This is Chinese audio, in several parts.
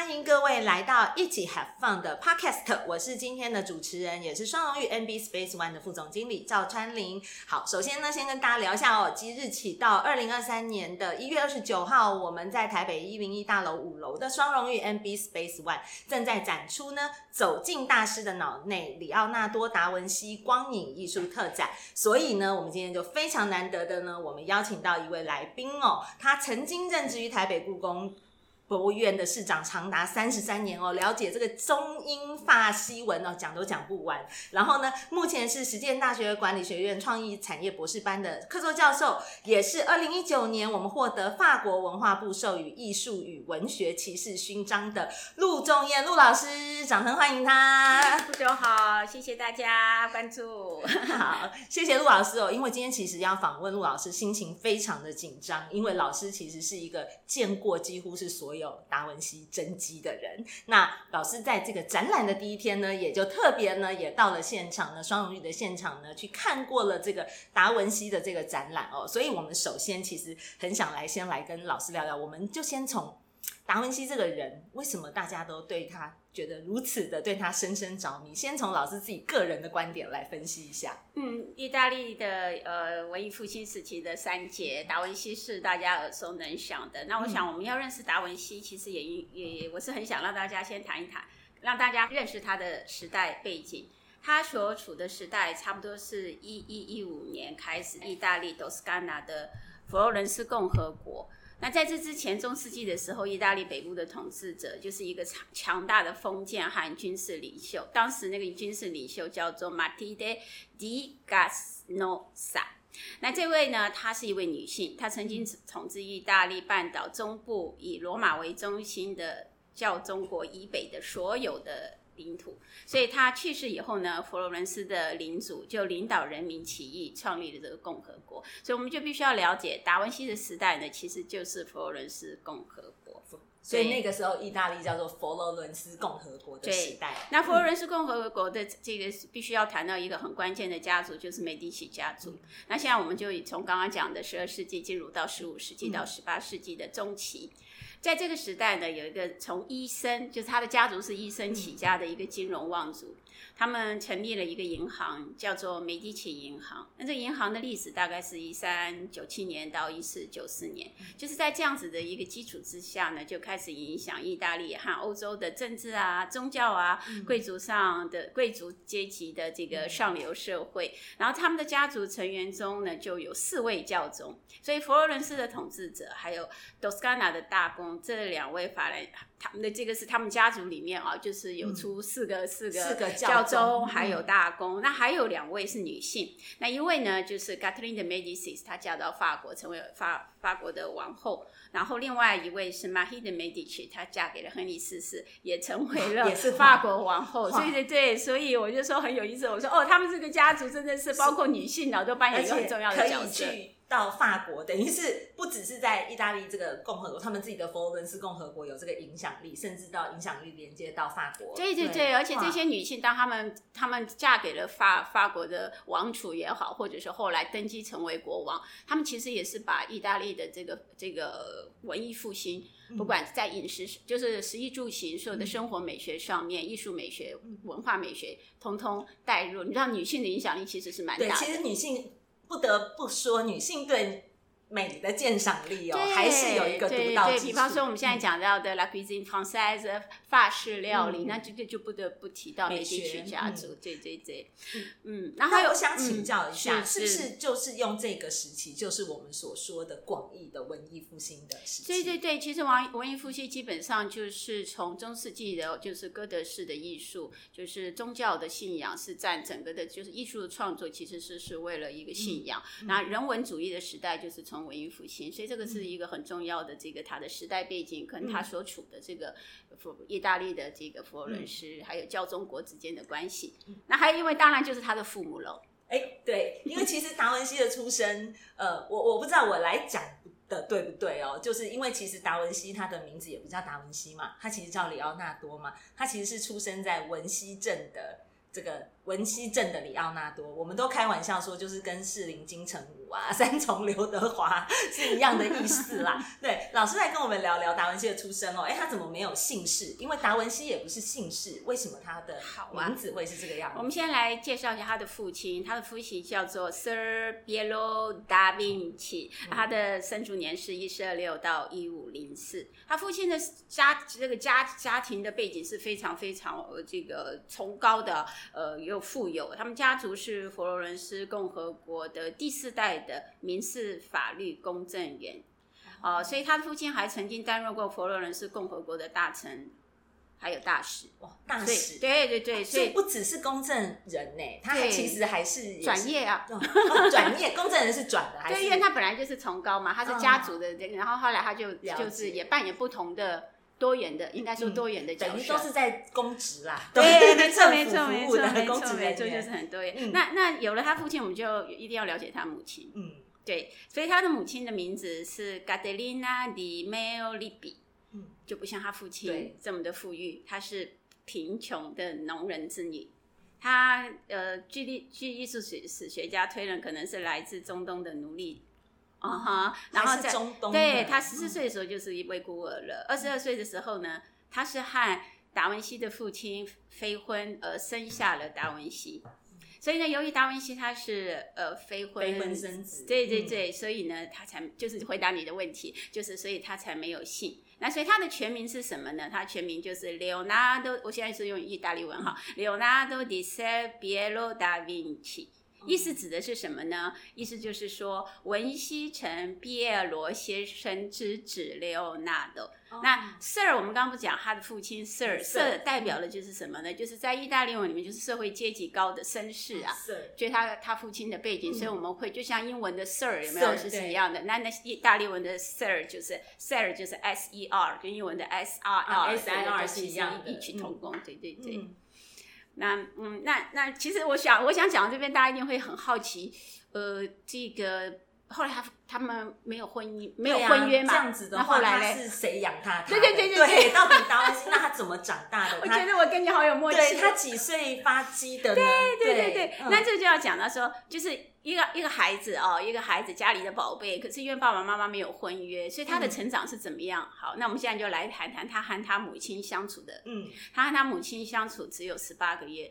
欢迎各位来到一起 have fun 的 podcast，我是今天的主持人，也是双荣誉 NB Space One 的副总经理赵川林。好，首先呢，先跟大家聊一下哦，即日起到二零二三年的一月二十九号，我们在台北一零一大楼五楼的双荣誉 NB Space One 正在展出呢，走进大师的脑内，里奥纳多·达文西光影艺术特展。所以呢，我们今天就非常难得的呢，我们邀请到一位来宾哦，他曾经任职于台北故宫。博物院的市长长达三十三年哦，了解这个中英法西文哦，讲都讲不完。然后呢，目前是实践大学管理学院创意产业博士班的客座教授，也是二零一九年我们获得法国文化部授予艺术与文学骑士勋章的陆仲彦陆老师，掌声欢迎他。副总好，谢谢大家关注。好，谢谢陆老师哦，因为今天其实要访问陆老师，心情非常的紧张，因为老师其实是一个见过几乎是所有。有达文西真迹的人，那老师在这个展览的第一天呢，也就特别呢，也到了现场呢，双荣誉的现场呢，去看过了这个达文西的这个展览哦。所以，我们首先其实很想来先来跟老师聊聊，我们就先从达文西这个人，为什么大家都对他觉得如此的对他深深着迷？先从老师自己个人的观点来分析一下。嗯，意大利的呃文艺复兴时期的三杰，达文西是大家耳熟能详的。那我想我们要认识达文西，其实也也我是很想让大家先谈一谈，让大家认识他的时代背景。他所处的时代差不多是一一一五年开始，意大利多斯干纳的佛罗伦斯共和国。那在这之前，中世纪的时候，意大利北部的统治者就是一个强强大的封建和军事领袖。当时那个军事领袖叫做马蒂德·迪加斯诺萨。那这位呢，她是一位女性，她曾经统治意大利半岛中部，以罗马为中心的教中国以北的所有的。领土，所以他去世以后呢，佛罗伦斯的领主就领导人民起义，创立了这个共和国。所以我们就必须要了解达文西的时代呢，其实就是佛罗伦斯共和国。所以那个时候，意大利叫做佛罗伦斯共和国的时代。那佛罗伦斯共和国的这个必须要谈到一个很关键的家族，就是美第奇家族。嗯、那现在我们就从刚刚讲的十二世纪进入到十五世纪到十八世纪的中期。嗯在这个时代呢，有一个从医生，就是他的家族是医生起家的一个金融望族。他们成立了一个银行，叫做美第奇银行。那这个银行的历史大概是一三九七年到一四九四年，就是在这样子的一个基础之下呢，就开始影响意大利和欧洲的政治啊、宗教啊、贵族上的贵族阶级的这个上流社会。然后他们的家族成员中呢，就有四位教宗。所以佛罗伦斯的统治者，还有多斯干纳的大公，这两位法兰。他们的这个是他们家族里面啊，就是有出四个、嗯、四个四个教宗，还有大公。嗯、那还有两位是女性，那一位呢就是 Catherine de Medicis，她嫁到法国，成为法法国的王后。然后另外一位是 Marie de Medici，她嫁给了亨利四世，也成为了也是法国王后。对对对，所以我就说很有意思。我说哦，他们这个家族真的是包括女性呢，都扮演一个很重要的角色。到法国，等于是不只是在意大利这个共和国，他们自己的佛罗伦斯共和国有这个影响力，甚至到影响力连接到法国。对对对，对而且这些女性，当她们她们嫁给了法法国的王储也好，或者是后来登基成为国王，她们其实也是把意大利的这个这个文艺复兴，不管在饮食，就是食衣住行所有的生活美学上面，艺术美学、文化美学，通通带入。你知道，女性的影响力其实是蛮大的。对，其实女性。不得不说，女性对美的鉴赏力哦，还是有一个独到之处。比方说，我们现在讲到的 La cuisine française 法式料理，嗯、那这个就不得不提到美第奇家族。对对对，嗯，然后我想请教一下，嗯、是，不是就是用这个时期，就是我们所说的广义的文艺复兴的时期？对对对，其实文文艺复兴基本上就是从中世纪的，就是哥德式的艺术，就是宗教的信仰是占整个的，就是艺术的创作其实是是为了一个信仰。那、人文主义的时代就是从文艺复兴，所以这个是一个很重要的这个它的时代背景，跟他所处的这个佛意大利的这个佛罗伦斯，还有教宗国之间的关系。那还有因为当然就是他的父母喽。哎，对，因为其实达文西的出生，呃，我我不知道我来讲的对不对哦，就是因为其实达文西他的名字也不叫达文西嘛，他其实叫里奥纳多嘛，他其实是出生在文西镇的。这个文西镇的里奥纳多，我们都开玩笑说，就是跟士林金城武啊、三重刘德华 是一样的意思啦。对，老师来跟我们聊聊达文西的出生哦。哎，他怎么没有姓氏？因为达文西也不是姓氏，为什么他的名字会是这个样子？我们先来介绍一下他的父亲，他的父亲叫做 Sir Piero da Vinci，他的生卒年是一四二六到一五零四。他父亲的家这个家家庭的背景是非常非常呃这个崇高的。呃，又富有，他们家族是佛罗伦斯共和国的第四代的民事法律公证员，哦、呃，所以他的父亲还曾经担任过佛罗伦斯共和国的大臣，还有大使。哇，大使，对对对，所以不只是公证人呢，他还其实还是转业啊，转、哦、业，公证人是转的，还是？对，因为他本来就是崇高嘛，他是家族的，然后后来他就就是也扮演不同的。多元的，应该说多元的角色，等于都是在公职啦。对，没错，没错，没错，没错，没错，就是很多元。嗯、那那有了他父亲，我们就一定要了解他母亲。嗯，对，所以他的母亲的名字是 Caterina di Meo-Lippi，嗯，就不像他父亲这么的富裕，他是贫穷的农人之女。他呃，据历据艺术史史学家推论，可能是来自中东的奴隶。啊哈，嗯、然后在中东，对，他十四岁的时候就是一位孤儿了。二十二岁的时候呢，他是和达文西的父亲非婚而生下了达文西。所以呢，由于达文西他是呃非婚，非婚生子，对对对，嗯、所以呢，他才就是回答你的问题，就是所以他才没有姓。那所以他的全名是什么呢？他全名就是 Leonardo，我现在是用意大利文哈，Leonardo di Ser Piero da Vinci。意思指的是什么呢？意思就是说，文西城毕耶罗先生之子列欧纳多。Oh. 那 Sir，我们刚刚不讲他的父亲 Sir，Sir 代表的就是什么呢？就是在意大利文里面就是社会阶级高的绅士啊。Sir，就是他他父亲的背景，所以我们会就像英文的 Sir 有没有是一样的？那那意大利文的 Sir 就是 Sir 就是 S E R，跟英文的 S R R S R 是一样异曲同工。对对对。嗯那嗯，那那其实我想，我想讲到这边，大家一定会很好奇，呃，这个后来他他们没有婚姻，没有婚约嘛？这样子的话，后来是谁养他？对对对对对，到底达文西那他怎么长大的？我觉得我跟你好有默契。对，他几岁发迹的呢？对对对对，那这就要讲到说，就是。一个一个孩子哦，一个孩子家里的宝贝，可是因为爸爸妈妈没有婚约，所以他的成长是怎么样？嗯、好，那我们现在就来谈谈他和他母亲相处的。嗯，他和他母亲相处只有十八个月，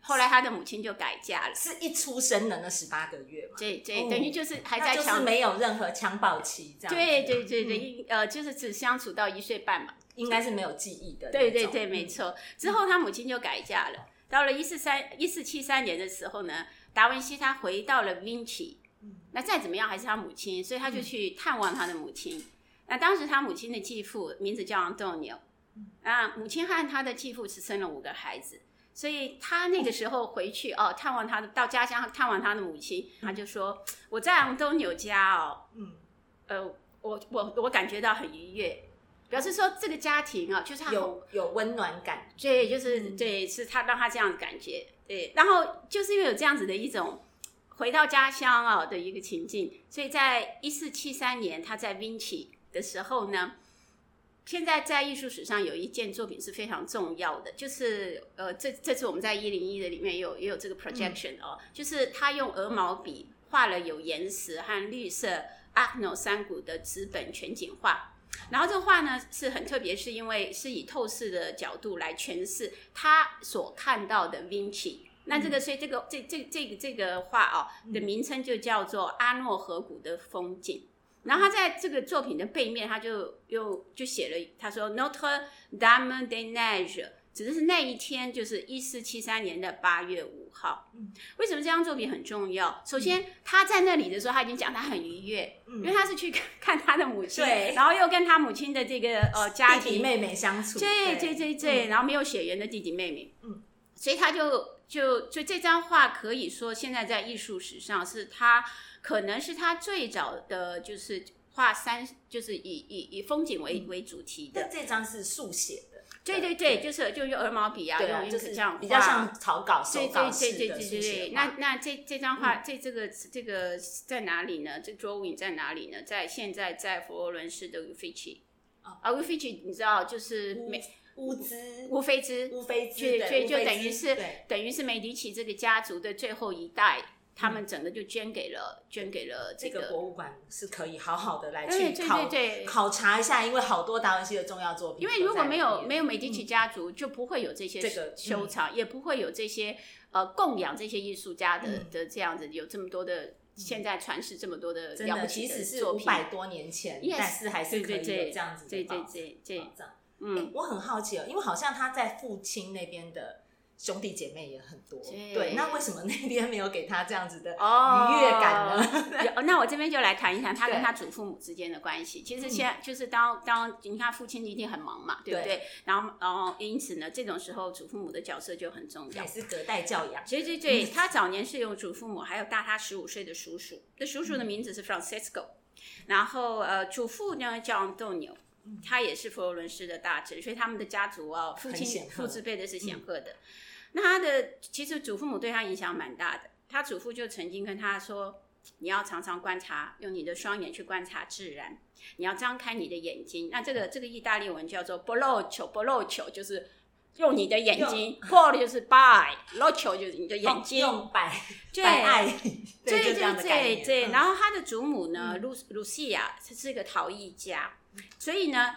后来他的母亲就改嫁了，是一出生的那十八个月嘛？对对，等于就是还在强，没有任何襁褓期这样。对对对对，嗯、呃，就是只相处到一岁半嘛，应该是没有记忆的。对对对，没错。之后他母亲就改嫁了，到了一四三一四七三年的时候呢。达文西他回到了 Vinci，那再怎么样还是他母亲，所以他就去探望他的母亲。那当时他母亲的继父名字叫 Antonio，啊，母亲和他的继父是生了五个孩子，所以他那个时候回去哦，探望他的到家乡探望他的母亲，他就说我在 Antonio 家哦，嗯，呃，我我我感觉到很愉悦，表示说这个家庭啊，就是他有有温暖感，对，就是对，是他让他这样的感觉。对，然后就是因为有这样子的一种回到家乡啊的一个情境，所以在一四七三年他在 Vinci 的时候呢，现在在艺术史上有一件作品是非常重要的，就是呃，这这次我们在一零一的里面有也有这个 projection 哦，就是他用鹅毛笔画了有岩石和绿色阿诺山谷的纸本全景画。然后这个画呢是很特别，是因为是以透视的角度来诠释他所看到的 Vinci。那这个所以这个这这这个这个画哦的名称就叫做阿诺河谷的风景。然后他在这个作品的背面，他就又就写了，他说 Notre Dame des Neiges。只是那一天，就是一四七三年的八月五号。为什么这张作品很重要？首先，他在那里的时候，他已经讲他很愉悦，因为他是去 看他的母亲，对，然后又跟他母亲的这个呃家庭弟弟妹妹相处，对对对对，然后没有血缘的弟弟妹妹，嗯，所以他就就就这张画可以说现在在艺术史上是他可能是他最早的就是画山，就是以以以风景为为主题的。这张是速写的。对对对，就是就用鹅毛笔啊，用就是这样比较像草稿手稿对对对对对，那那这这张画，这这个这个在哪里呢？这 drawing 在哪里呢？在现在在佛罗伦斯的 Uffizi 啊，Uffizi 你知道就是美乌兹乌菲兹，乌菲兹，就就就等于是等于是梅迪奇这个家族的最后一代。他们整个就捐给了，嗯、捐给了这个、这个博物馆，是可以好好的来去考考察一下，因为好多达文西的重要作品。因为如果没有没有美第奇家族，嗯、就不会有这些收藏，这个嗯、也不会有这些呃供养这些艺术家的、嗯、的这样子，有这么多的现在传世这么多的了不起的作品。百多年前，yes, 但是还是可以有这样子的保障。对对对，嗯、欸，我很好奇哦，因为好像他在父亲那边的。兄弟姐妹也很多，对，那为什么那边没有给他这样子的愉悦感呢？哦、那我这边就来谈一谈他跟他祖父母之间的关系。其实现在就是当当你看父亲一定很忙嘛，对不对？对，然后然后因此呢，这种时候祖父母的角色就很重要，也是隔代教养。对对对，他早年是有祖父母，还有大他十五岁的叔叔，那叔叔的名字是 Francisco，然后呃祖父呢叫 Antonio，他也是佛罗伦斯的大臣，所以他们的家族啊，父亲父字辈的是显赫的。嗯那他的其实祖父母对他影响蛮大的，他祖父就曾经跟他说：“你要常常观察，用你的双眼去观察自然，你要张开你的眼睛。”那这个这个意大利文叫做 “braccio”，braccio 就是用你的眼睛，“por” 就是 by，“braccio” 就是你的眼睛，用白白爱，对对对对对。然后他的祖母呢，露露西亚，她是一个陶艺家，所以呢。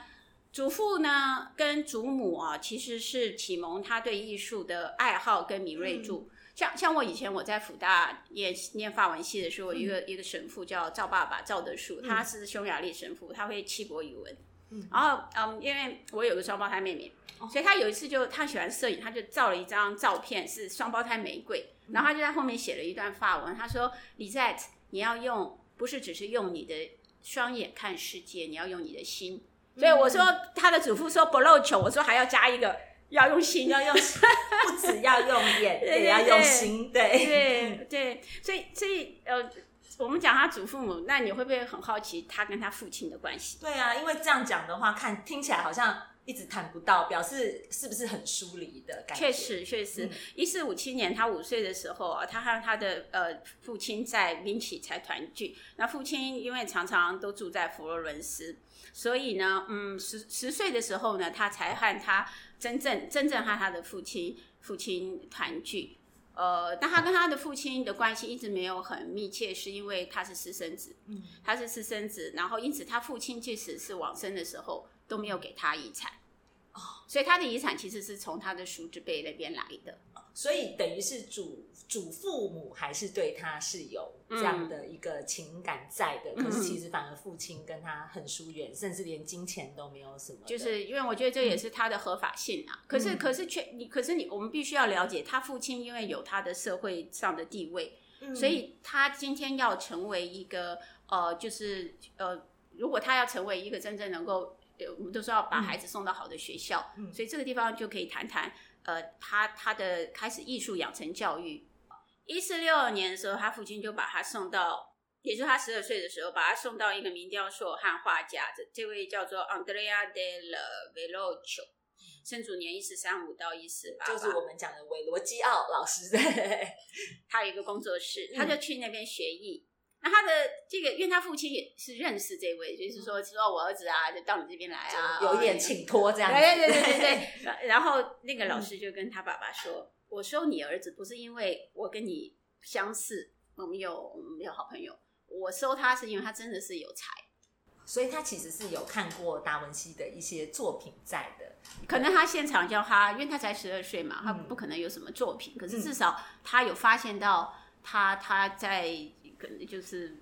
祖父呢，跟祖母啊，其实是启蒙他对艺术的爱好跟敏锐度。嗯、像像我以前我在辅大念念法文系的时候，嗯、一个一个神父叫赵爸爸赵德树，嗯、他是匈牙利神父，他会七国语文。嗯、然后嗯，因为我有个双胞胎妹妹，哦、所以他有一次就他喜欢摄影，他就照了一张照片是双胞胎玫瑰，嗯、然后他就在后面写了一段法文，他说：“Lisette，你要用不是只是用你的双眼看世界，你要用你的心。”所以我说他的祖父说不露球，我说还要加一个要用心，要用心，不只要用眼，也要用心，对对对。所以所以呃，我们讲他祖父母，那你会不会很好奇他跟他父亲的关系？对啊，因为这样讲的话，看听起来好像一直谈不到，表示是不是很疏离的感觉？确实确实，一四五七年他五岁的时候啊，他和他的呃父亲在明奇才团聚。那父亲因为常常都住在佛罗伦斯。所以呢，嗯，十十岁的时候呢，他才和他真正真正和他的父亲父亲团聚。呃，但他跟他的父亲的关系一直没有很密切，是因为他是私生子，嗯，他是私生子，然后因此他父亲即使是往生的时候都没有给他遗产，哦，所以他的遗产其实是从他的叔侄辈那边来的。所以等于是祖祖父母还是对他是有这样的一个情感在的，嗯、可是其实反而父亲跟他很疏远，嗯、甚至连金钱都没有什么。就是因为我觉得这也是他的合法性啊。嗯、可是可是却你可是你我们必须要了解，他父亲因为有他的社会上的地位，嗯、所以他今天要成为一个呃，就是呃，如果他要成为一个真正能够，我们都是要把孩子送到好的学校，嗯、所以这个地方就可以谈谈。呃，他他的开始艺术养成教育，一四六二年的时候，他父亲就把他送到，也就是他十二岁的时候，把他送到一个名雕塑和画家，这这位叫做 Andrea del Verrocchio，生卒年一四三五到一四八八，就是我们讲的韦罗基奥老师的，他有一个工作室，他就去那边学艺。嗯那他的这个，因为他父亲也是认识这位，就是说，说我儿子啊，就到你这边来啊，有一点请托这样子。对对对对对。然后那个老师就跟他爸爸说：“嗯、我收你儿子不是因为我跟你相似，我们有我们有好朋友，我收他是因为他真的是有才，所以他其实是有看过达文西的一些作品在的。可能他现场叫他，因为他才十二岁嘛，他不可能有什么作品，嗯、可是至少他有发现到他他在。”可能就是，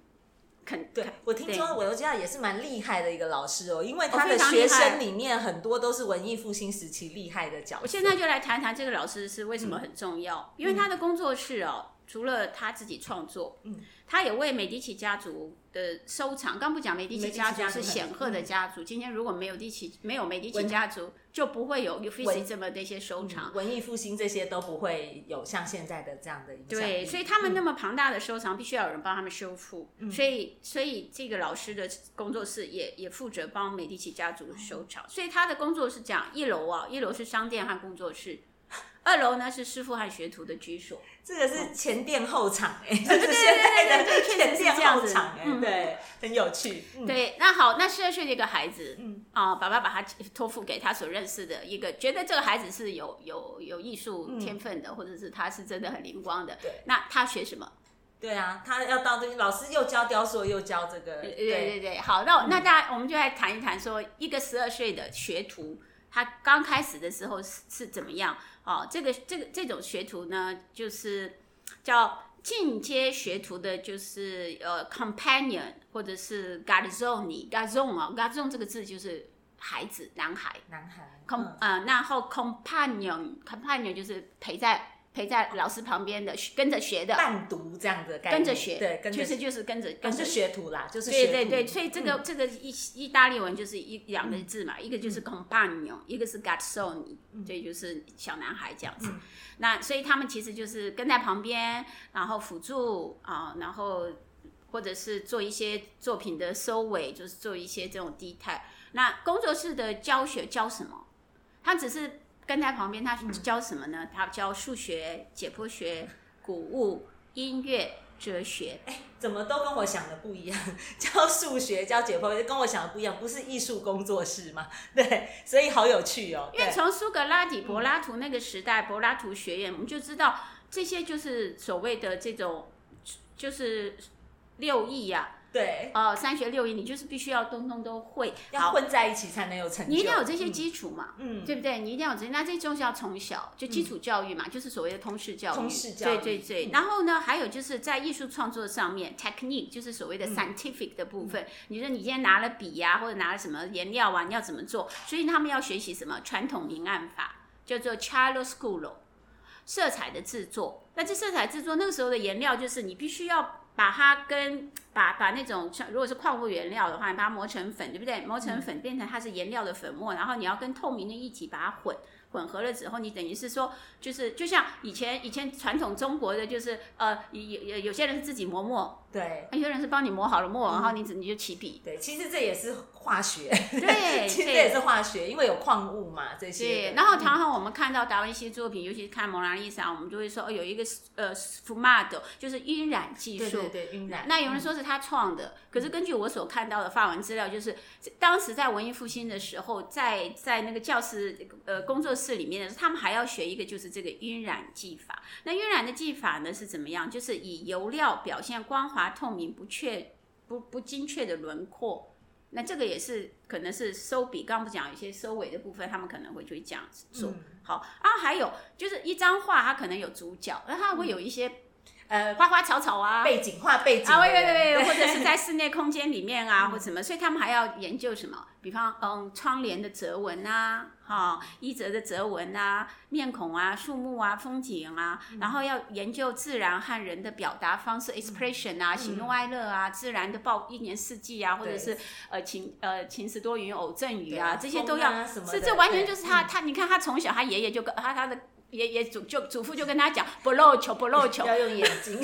肯对我听说我都知道也是蛮厉害的一个老师哦，因为他的学生里面很多都是文艺复兴时期厉害的角色。我现在就来谈谈这个老师是为什么很重要，嗯、因为他的工作室哦，除了他自己创作，嗯，他也为美第奇家族的收藏。刚不讲美第奇家族是显赫的家族，今天如果没有第奇，没有美第奇家族。就不会有 Uffizi 这么的一些收藏，文艺复兴这些都不会有像现在的这样的影响。对，所以他们那么庞大的收藏，必须要有人帮他们修复。嗯、所以，所以这个老师的工作室也也负责帮美第奇家族收藏。嗯、所以他的工作是讲：一楼啊，一楼是商店和工作室，二楼呢是师傅和学徒的居所。这个是前店后厂哎，对对对对对，前店后厂哎，对，很有趣。对，那好，那十二岁的一个孩子，嗯啊，爸爸把他托付给他所认识的一个，觉得这个孩子是有有有艺术天分的，或者是他是真的很灵光的。对，那他学什么？对啊，他要到老师又教雕塑，又教这个。对对对，好，那那大家我们就来谈一谈，说一个十二岁的学徒。他刚开始的时候是是怎么样？哦，这个这个这种学徒呢，就是叫进阶学徒的，就是呃，companion 或者是 garzoni，garzon 啊，garzon 这个字就是孩子，男孩，男孩。com 呃，然后 companion，companion 就是陪在。陪在老师旁边的，跟着学的，伴读这样的概念，跟着学，对，其实就是跟着，跟着学徒啦，就是学徒。对对对，所以这个这个意意大利文就是一两个字嘛，一个就是 compagno，一个是 garzoni，所以就是小男孩这样子。那所以他们其实就是跟在旁边，然后辅助啊，然后或者是做一些作品的收尾，就是做一些这种 detail。那工作室的教学教什么？他只是。跟在旁边，他教什么呢？他教数学、解剖学、古物、音乐、哲学。哎，怎么都跟我想的不一样？教数学、教解剖学，跟我想的不一样，不是艺术工作室吗？对，所以好有趣哦。因为从苏格拉底、柏拉图那个时代，柏拉图学院，我们就知道这些就是所谓的这种，就是六艺呀。对，哦，三学六艺，你就是必须要通通都会，要混在一起才能有成就。你一定要有这些基础嘛，嗯，对不对？你一定要有这些，那这就是要从小就基础教育嘛，就是所谓的通识教育。通识教育，对对对。然后呢，还有就是在艺术创作上面，technique 就是所谓的 scientific 的部分。你说你今天拿了笔呀，或者拿了什么颜料啊，你要怎么做？所以他们要学习什么传统明暗法，叫做 chiaroscuro，色彩的制作。那这色彩制作那个时候的颜料，就是你必须要。把它跟把把那种像如果是矿物原料的话，你把它磨成粉，对不对？磨成粉变成它是颜料的粉末，然后你要跟透明的液体把它混。混合了之后，你等于是说，就是就像以前以前传统中国的，就是呃有有有些人是自己磨墨，对，有些人是帮你磨好了墨，然后你只你就起笔。对，其实这也是化学，对，其实这也是化学，因为有矿物嘛这些。对，然后常常我们看到达文西作品，尤其是看蒙娜丽莎，我们就会说哦，有一个呃 sfumato，就是晕染技术，对对对，晕染。那有人说是他创的，可是根据我所看到的发文资料，就是当时在文艺复兴的时候，在在那个教室呃工作室。里面呢，他们还要学一个，就是这个晕染技法。那晕染的技法呢是怎么样？就是以油料表现光滑透明、不确不不精确的轮廓。那这个也是可能是收笔，刚刚不讲有些收尾的部分，他们可能会去这样子做。嗯、好啊，还有就是一张画，它可能有主角，那它会有一些。呃，花花草草啊，背景画背景啊，对对对，或者是在室内空间里面啊，或什么，所以他们还要研究什么？比方，嗯，窗帘的折纹啊，哈，衣折的折纹啊，面孔啊，树木啊，风景啊，然后要研究自然和人的表达方式，expression 啊，喜怒哀乐啊，自然的报一年四季啊，或者是呃晴呃晴时多云偶阵雨啊，这些都要，是这完全就是他他，你看他从小他爷爷就跟他他的。爷爷祖就祖父就跟他讲，不露球不露球，要用眼睛，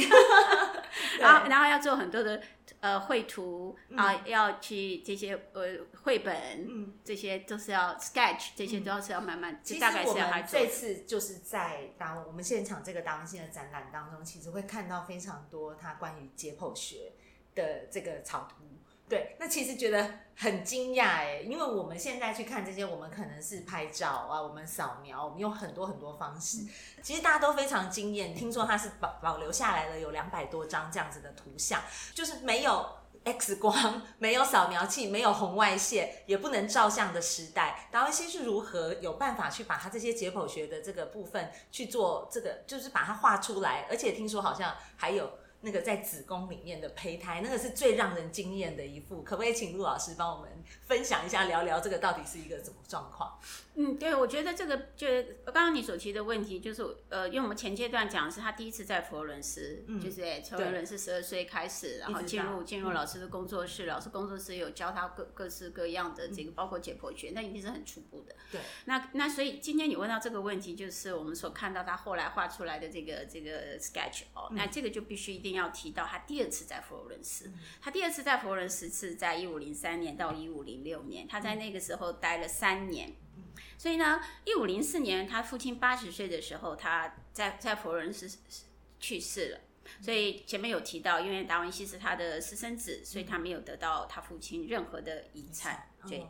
然后然后要做很多的呃绘图啊，要去这些呃绘本，嗯，这些都是要 sketch，这些都是要慢慢。其实我们这次就是在当我们现场这个达文西的展览当中，其实会看到非常多他关于解剖学的这个草图。对，那其实觉得很惊讶哎，因为我们现在去看这些，我们可能是拍照啊，我们扫描，我们用很多很多方式，其实大家都非常惊艳。听说它是保保留下来了有两百多张这样子的图像，就是没有 X 光，没有扫描器，没有红外线，也不能照相的时代，达文西是如何有办法去把它这些解剖学的这个部分去做这个，就是把它画出来，而且听说好像还有。那个在子宫里面的胚胎，那个是最让人惊艳的一幅，可不可以请陆老师帮我们分享一下，聊聊这个到底是一个什么状况？嗯，对，我觉得这个就刚刚你所提的问题，就是呃，因为我们前阶段讲的是他第一次在佛罗伦斯，嗯、就是从佛罗伦斯十二岁开始，然后进入进入老师的工作室，嗯、老师工作室有教他各各式各样的这个，包括解剖学，那一定是很初步的。对，那那所以今天你问到这个问题，就是我们所看到他后来画出来的这个这个 sketch 哦，那这个就必须一定要提到他第二次在佛罗伦斯，嗯、他第二次在佛罗伦斯是在一五零三年到一五零六年，他在那个时候待了三年。所以呢，一五零四年他父亲八十岁的时候，他在在佛罗伦斯去世了。所以前面有提到，因为达文西是他的私生子，所以他没有得到他父亲任何的遗产。对，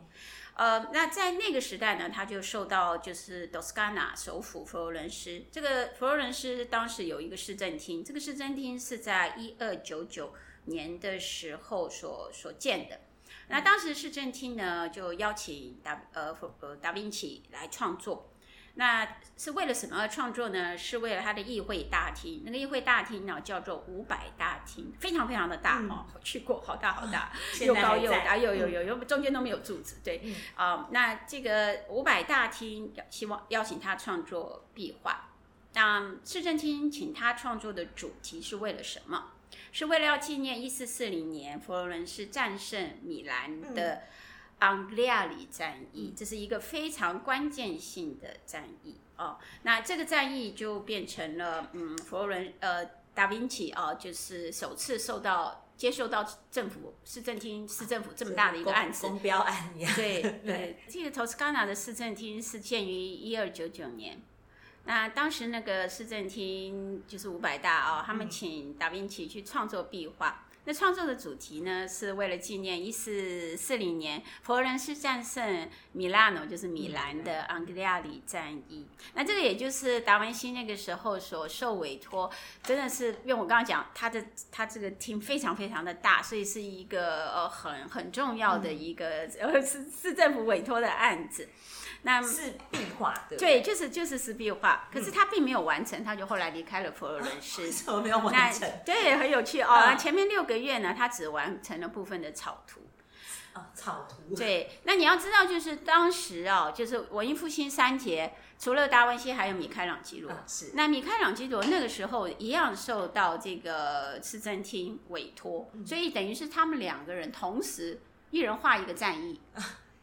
呃，那在那个时代呢，他就受到就是多斯卡纳首府佛罗伦斯。这个佛罗伦斯当时有一个市政厅，这个市政厅是在一二九九年的时候所所建的。那当时市政厅呢，就邀请达呃呃达芬奇来创作。那是为了什么而创作呢？是为了他的议会大厅。那个议会大厅呢，叫做五百大厅，非常非常的大哦，我去过，好大好大，又高又大，有有有有，中间都没有柱子。对，啊、嗯呃，那这个五百大厅希望邀请他创作壁画。那市政厅请他创作的主题是为了什么？是为了要纪念一四四零年佛罗伦斯战胜米兰的。嗯昂格利亚里战役，这是一个非常关键性的战役哦。那这个战役就变成了，嗯，佛罗伦呃达芬奇哦，就是首次受到接受到政府市政厅市政府这么大的一个案子，公标案一样。对对，这个托斯卡纳的市政厅是建于一二九九年。那当时那个市政厅就是五百大哦，他们请达芬奇去创作壁画。那创作的主题呢，是为了纪念一四四零年佛罗伦斯战胜米兰诺，就是米兰的昂格利亚里战役。那这个也就是达文西那个时候所受委托，真的是因为我刚刚讲他的他这个厅非常非常的大，所以是一个呃很很重要的一个呃市市政府委托的案子。那是壁画的，对，就是就是是壁画，可是他并没有完成，他就后来离开了佛罗伦斯。为什么没有完成？对，很有趣哦。前面六个月呢，他只完成了部分的草图。啊，草图。对，那你要知道，就是当时哦，就是文艺复兴三杰，除了达文西，还有米开朗基罗。是。那米开朗基罗那个时候一样受到这个市政厅委托，所以等于是他们两个人同时一人画一个战役。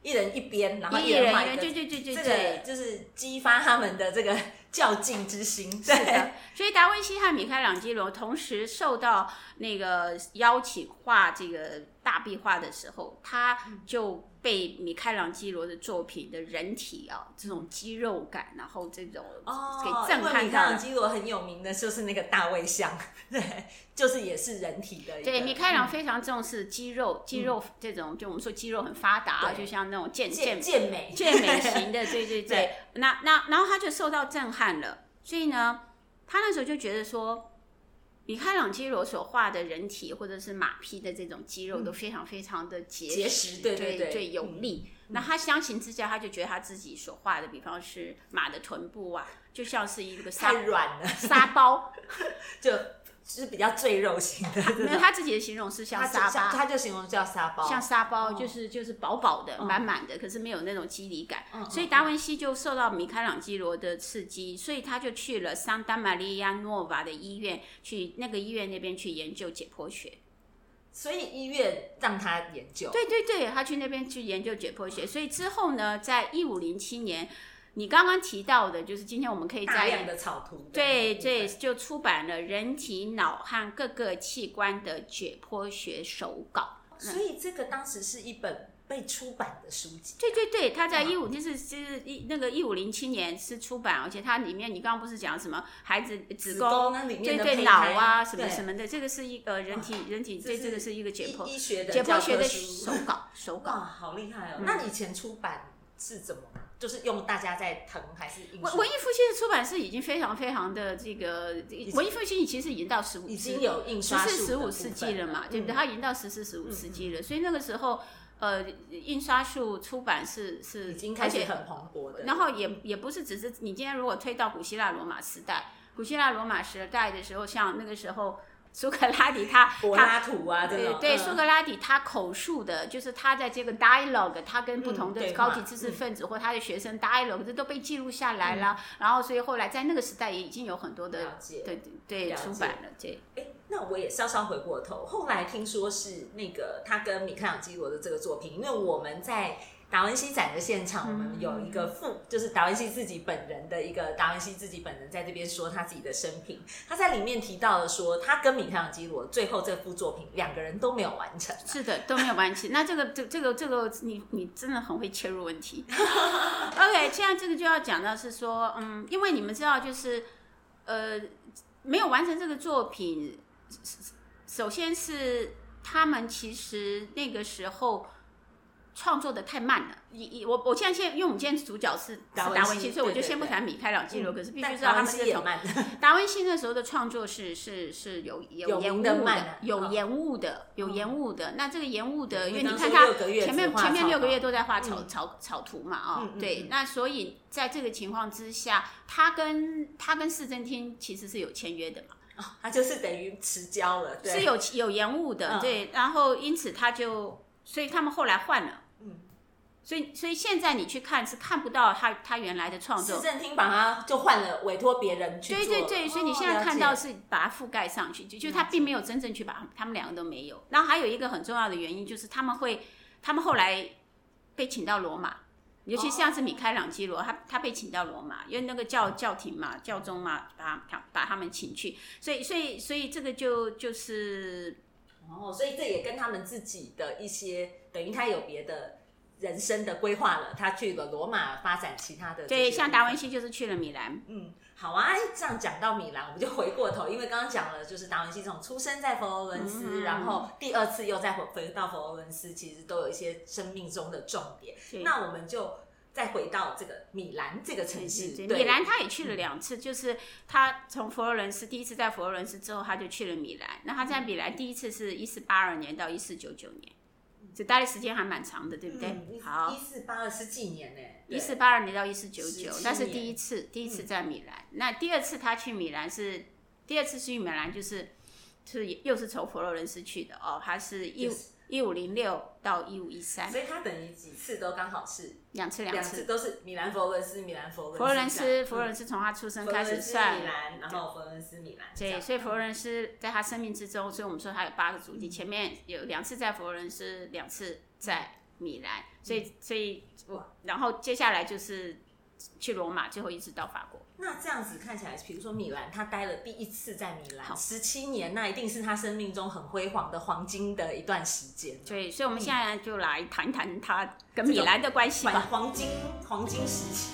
一人一边，然后一人一边，对对对对，这个就是激发他们的这个较劲之心。是的，所以达文西和米开朗基罗同时受到那个邀请画这个大壁画的时候，他就。被米开朗基罗的作品的人体啊，这种肌肉感，然后这种哦给震撼到。哦，米开朗基罗很有名的就是那个大卫像，对，就是也是人体的。对，米开朗非常重视肌肉，肌肉这种，就我们说肌肉很发达，就像那种健健健美 健美型的，对对对。那那然后他就受到震撼了，所以呢，他那时候就觉得说。米开朗基罗所画的人体或者是马匹的这种肌肉都非常非常的结实，结实对对对，最有力。嗯、那他相形之下，他就觉得他自己所画的，比方是马的臀部啊，就像是一个沙太软了沙包，就。是比较赘肉型的，没有他自己的形容是像沙包，他就形容叫沙包，像沙包，就是就是饱饱的、满满的，可是没有那种肌理感。所以达文西就受到米开朗基罗的刺激，所以他就去了桑达玛利亚诺瓦的医院，去那个医院那边去研究解剖学。所以医院让他研究，对对对，他去那边去研究解剖学。所以之后呢，在一五零七年。你刚刚提到的，就是今天我们可以在大量的草图，对对，就出版了人体脑和各个器官的解剖学手稿。所以这个当时是一本被出版的书籍。对对对，他在一五就是就是一那个一五零七年是出版，而且它里面你刚刚不是讲什么孩子子宫对对脑啊什么什么的，这个是一个人体人体对这个是一个解剖医学的解剖学的手稿手稿，好厉害哦！那以前出版是怎么？就是用大家在疼还是印？文文艺复兴的出版社已经非常非常的这个文艺复兴其实已经到十五，已经有印刷十四十五世纪了嘛，对不对？它已经到十四十五世纪了，所以那个时候呃，印刷术出版是是已经开始很蓬勃的。然后也也不是只是你今天如果推到古希腊罗马时代，古希腊罗马时代的时候，像那个时候。苏格拉底他柏拉图啊，对对，苏格拉底他口述的，就是他在这个 dialogue，他跟不同的高级知识分子或他的学生 dialogue，这都被记录下来了。然后，所以后来在那个时代也已经有很多的对对出版了。对，哎，那我也稍稍回过头，后来听说是那个他跟米开朗基罗的这个作品，因为我们在达文西展的现场，我们有一个副，就是达文西自己本人的一个达文西自己本人在这边说他自己的生平。他在里面提到了说，他跟米开朗基罗最后这幅作品两个人都没有完成。是的，都没有完成。那这个这这个这个，你你真的很会切入问题。OK，现在这个就要讲到是说，嗯，因为你们知道，就是呃，没有完成这个作品，首先是他们其实那个时候。创作的太慢了，以以我我现在现因为我们今天主角是达文西，所以我就先不谈米开朗基罗。可是必须知道他们是从 达文西那时候的创作是是是有有延误的，有延误的，有延误的。那这个延误的，因为你看他前面前面六个月都在画草草草图嘛，啊，对。那所以在这个情况之下，他跟他跟市政厅其实是有签约的嘛，他就是等于迟交了，是有有延误的，对。然后因此他就，所以他们后来换了。嗯所以，所以现在你去看是看不到他他原来的创作。市政厅把他就换了，委托别人去做。对对对，所以你现在看到是把它覆盖上去，就就他并没有真正去把他们两个都没有。然后还有一个很重要的原因就是他们会，他们后来被请到罗马，尤其像是米开朗基罗，他他被请到罗马，因为那个教教廷嘛，教宗嘛，把他把他们请去，所以所以所以这个就就是哦，所以这也跟他们自己的一些等于他有别的。人生的规划了，他去了罗马发展其他的。对，像达文西就是去了米兰。嗯，好啊，这样讲到米兰，我们就回过头，因为刚刚讲了，就是达文西从出生在佛罗伦斯，嗯、然后第二次又再回回到佛罗伦斯，其实都有一些生命中的重点。那我们就再回到这个米兰这个城市。对，米兰他也去了两次，嗯、就是他从佛罗伦斯第一次在佛罗伦斯之后，他就去了米兰。那他在米兰第一次是一四八二年到一四九九年。就待的时间还蛮长的，对不对？嗯、好，一四八二十几年呢，一四八二年到一四九九，那是第一次，第一次在米兰。嗯、那第二次他去米兰是，第二次去米兰就是，是又是从佛罗伦斯去的哦，他是一五一五零六到一五一三，所以他等于几次都刚好是两次，两次。都是米兰佛罗伦斯，米兰佛罗伦斯，佛罗伦斯佛罗伦斯从他出生开始算，米兰，然后佛罗伦斯米兰，对，所以佛罗伦斯在他生命之中，所以我们说他有八个足迹，前面有两次在佛罗伦斯，两次在米兰，所以所以我然后接下来就是去罗马，最后一次到法国。那这样子看起来，比如说米兰，他待了第一次在米兰十七年，那一定是他生命中很辉煌的黄金的一段时间。对，所以我们现在就来谈谈他跟米兰的关系吧。黄金黄金时期。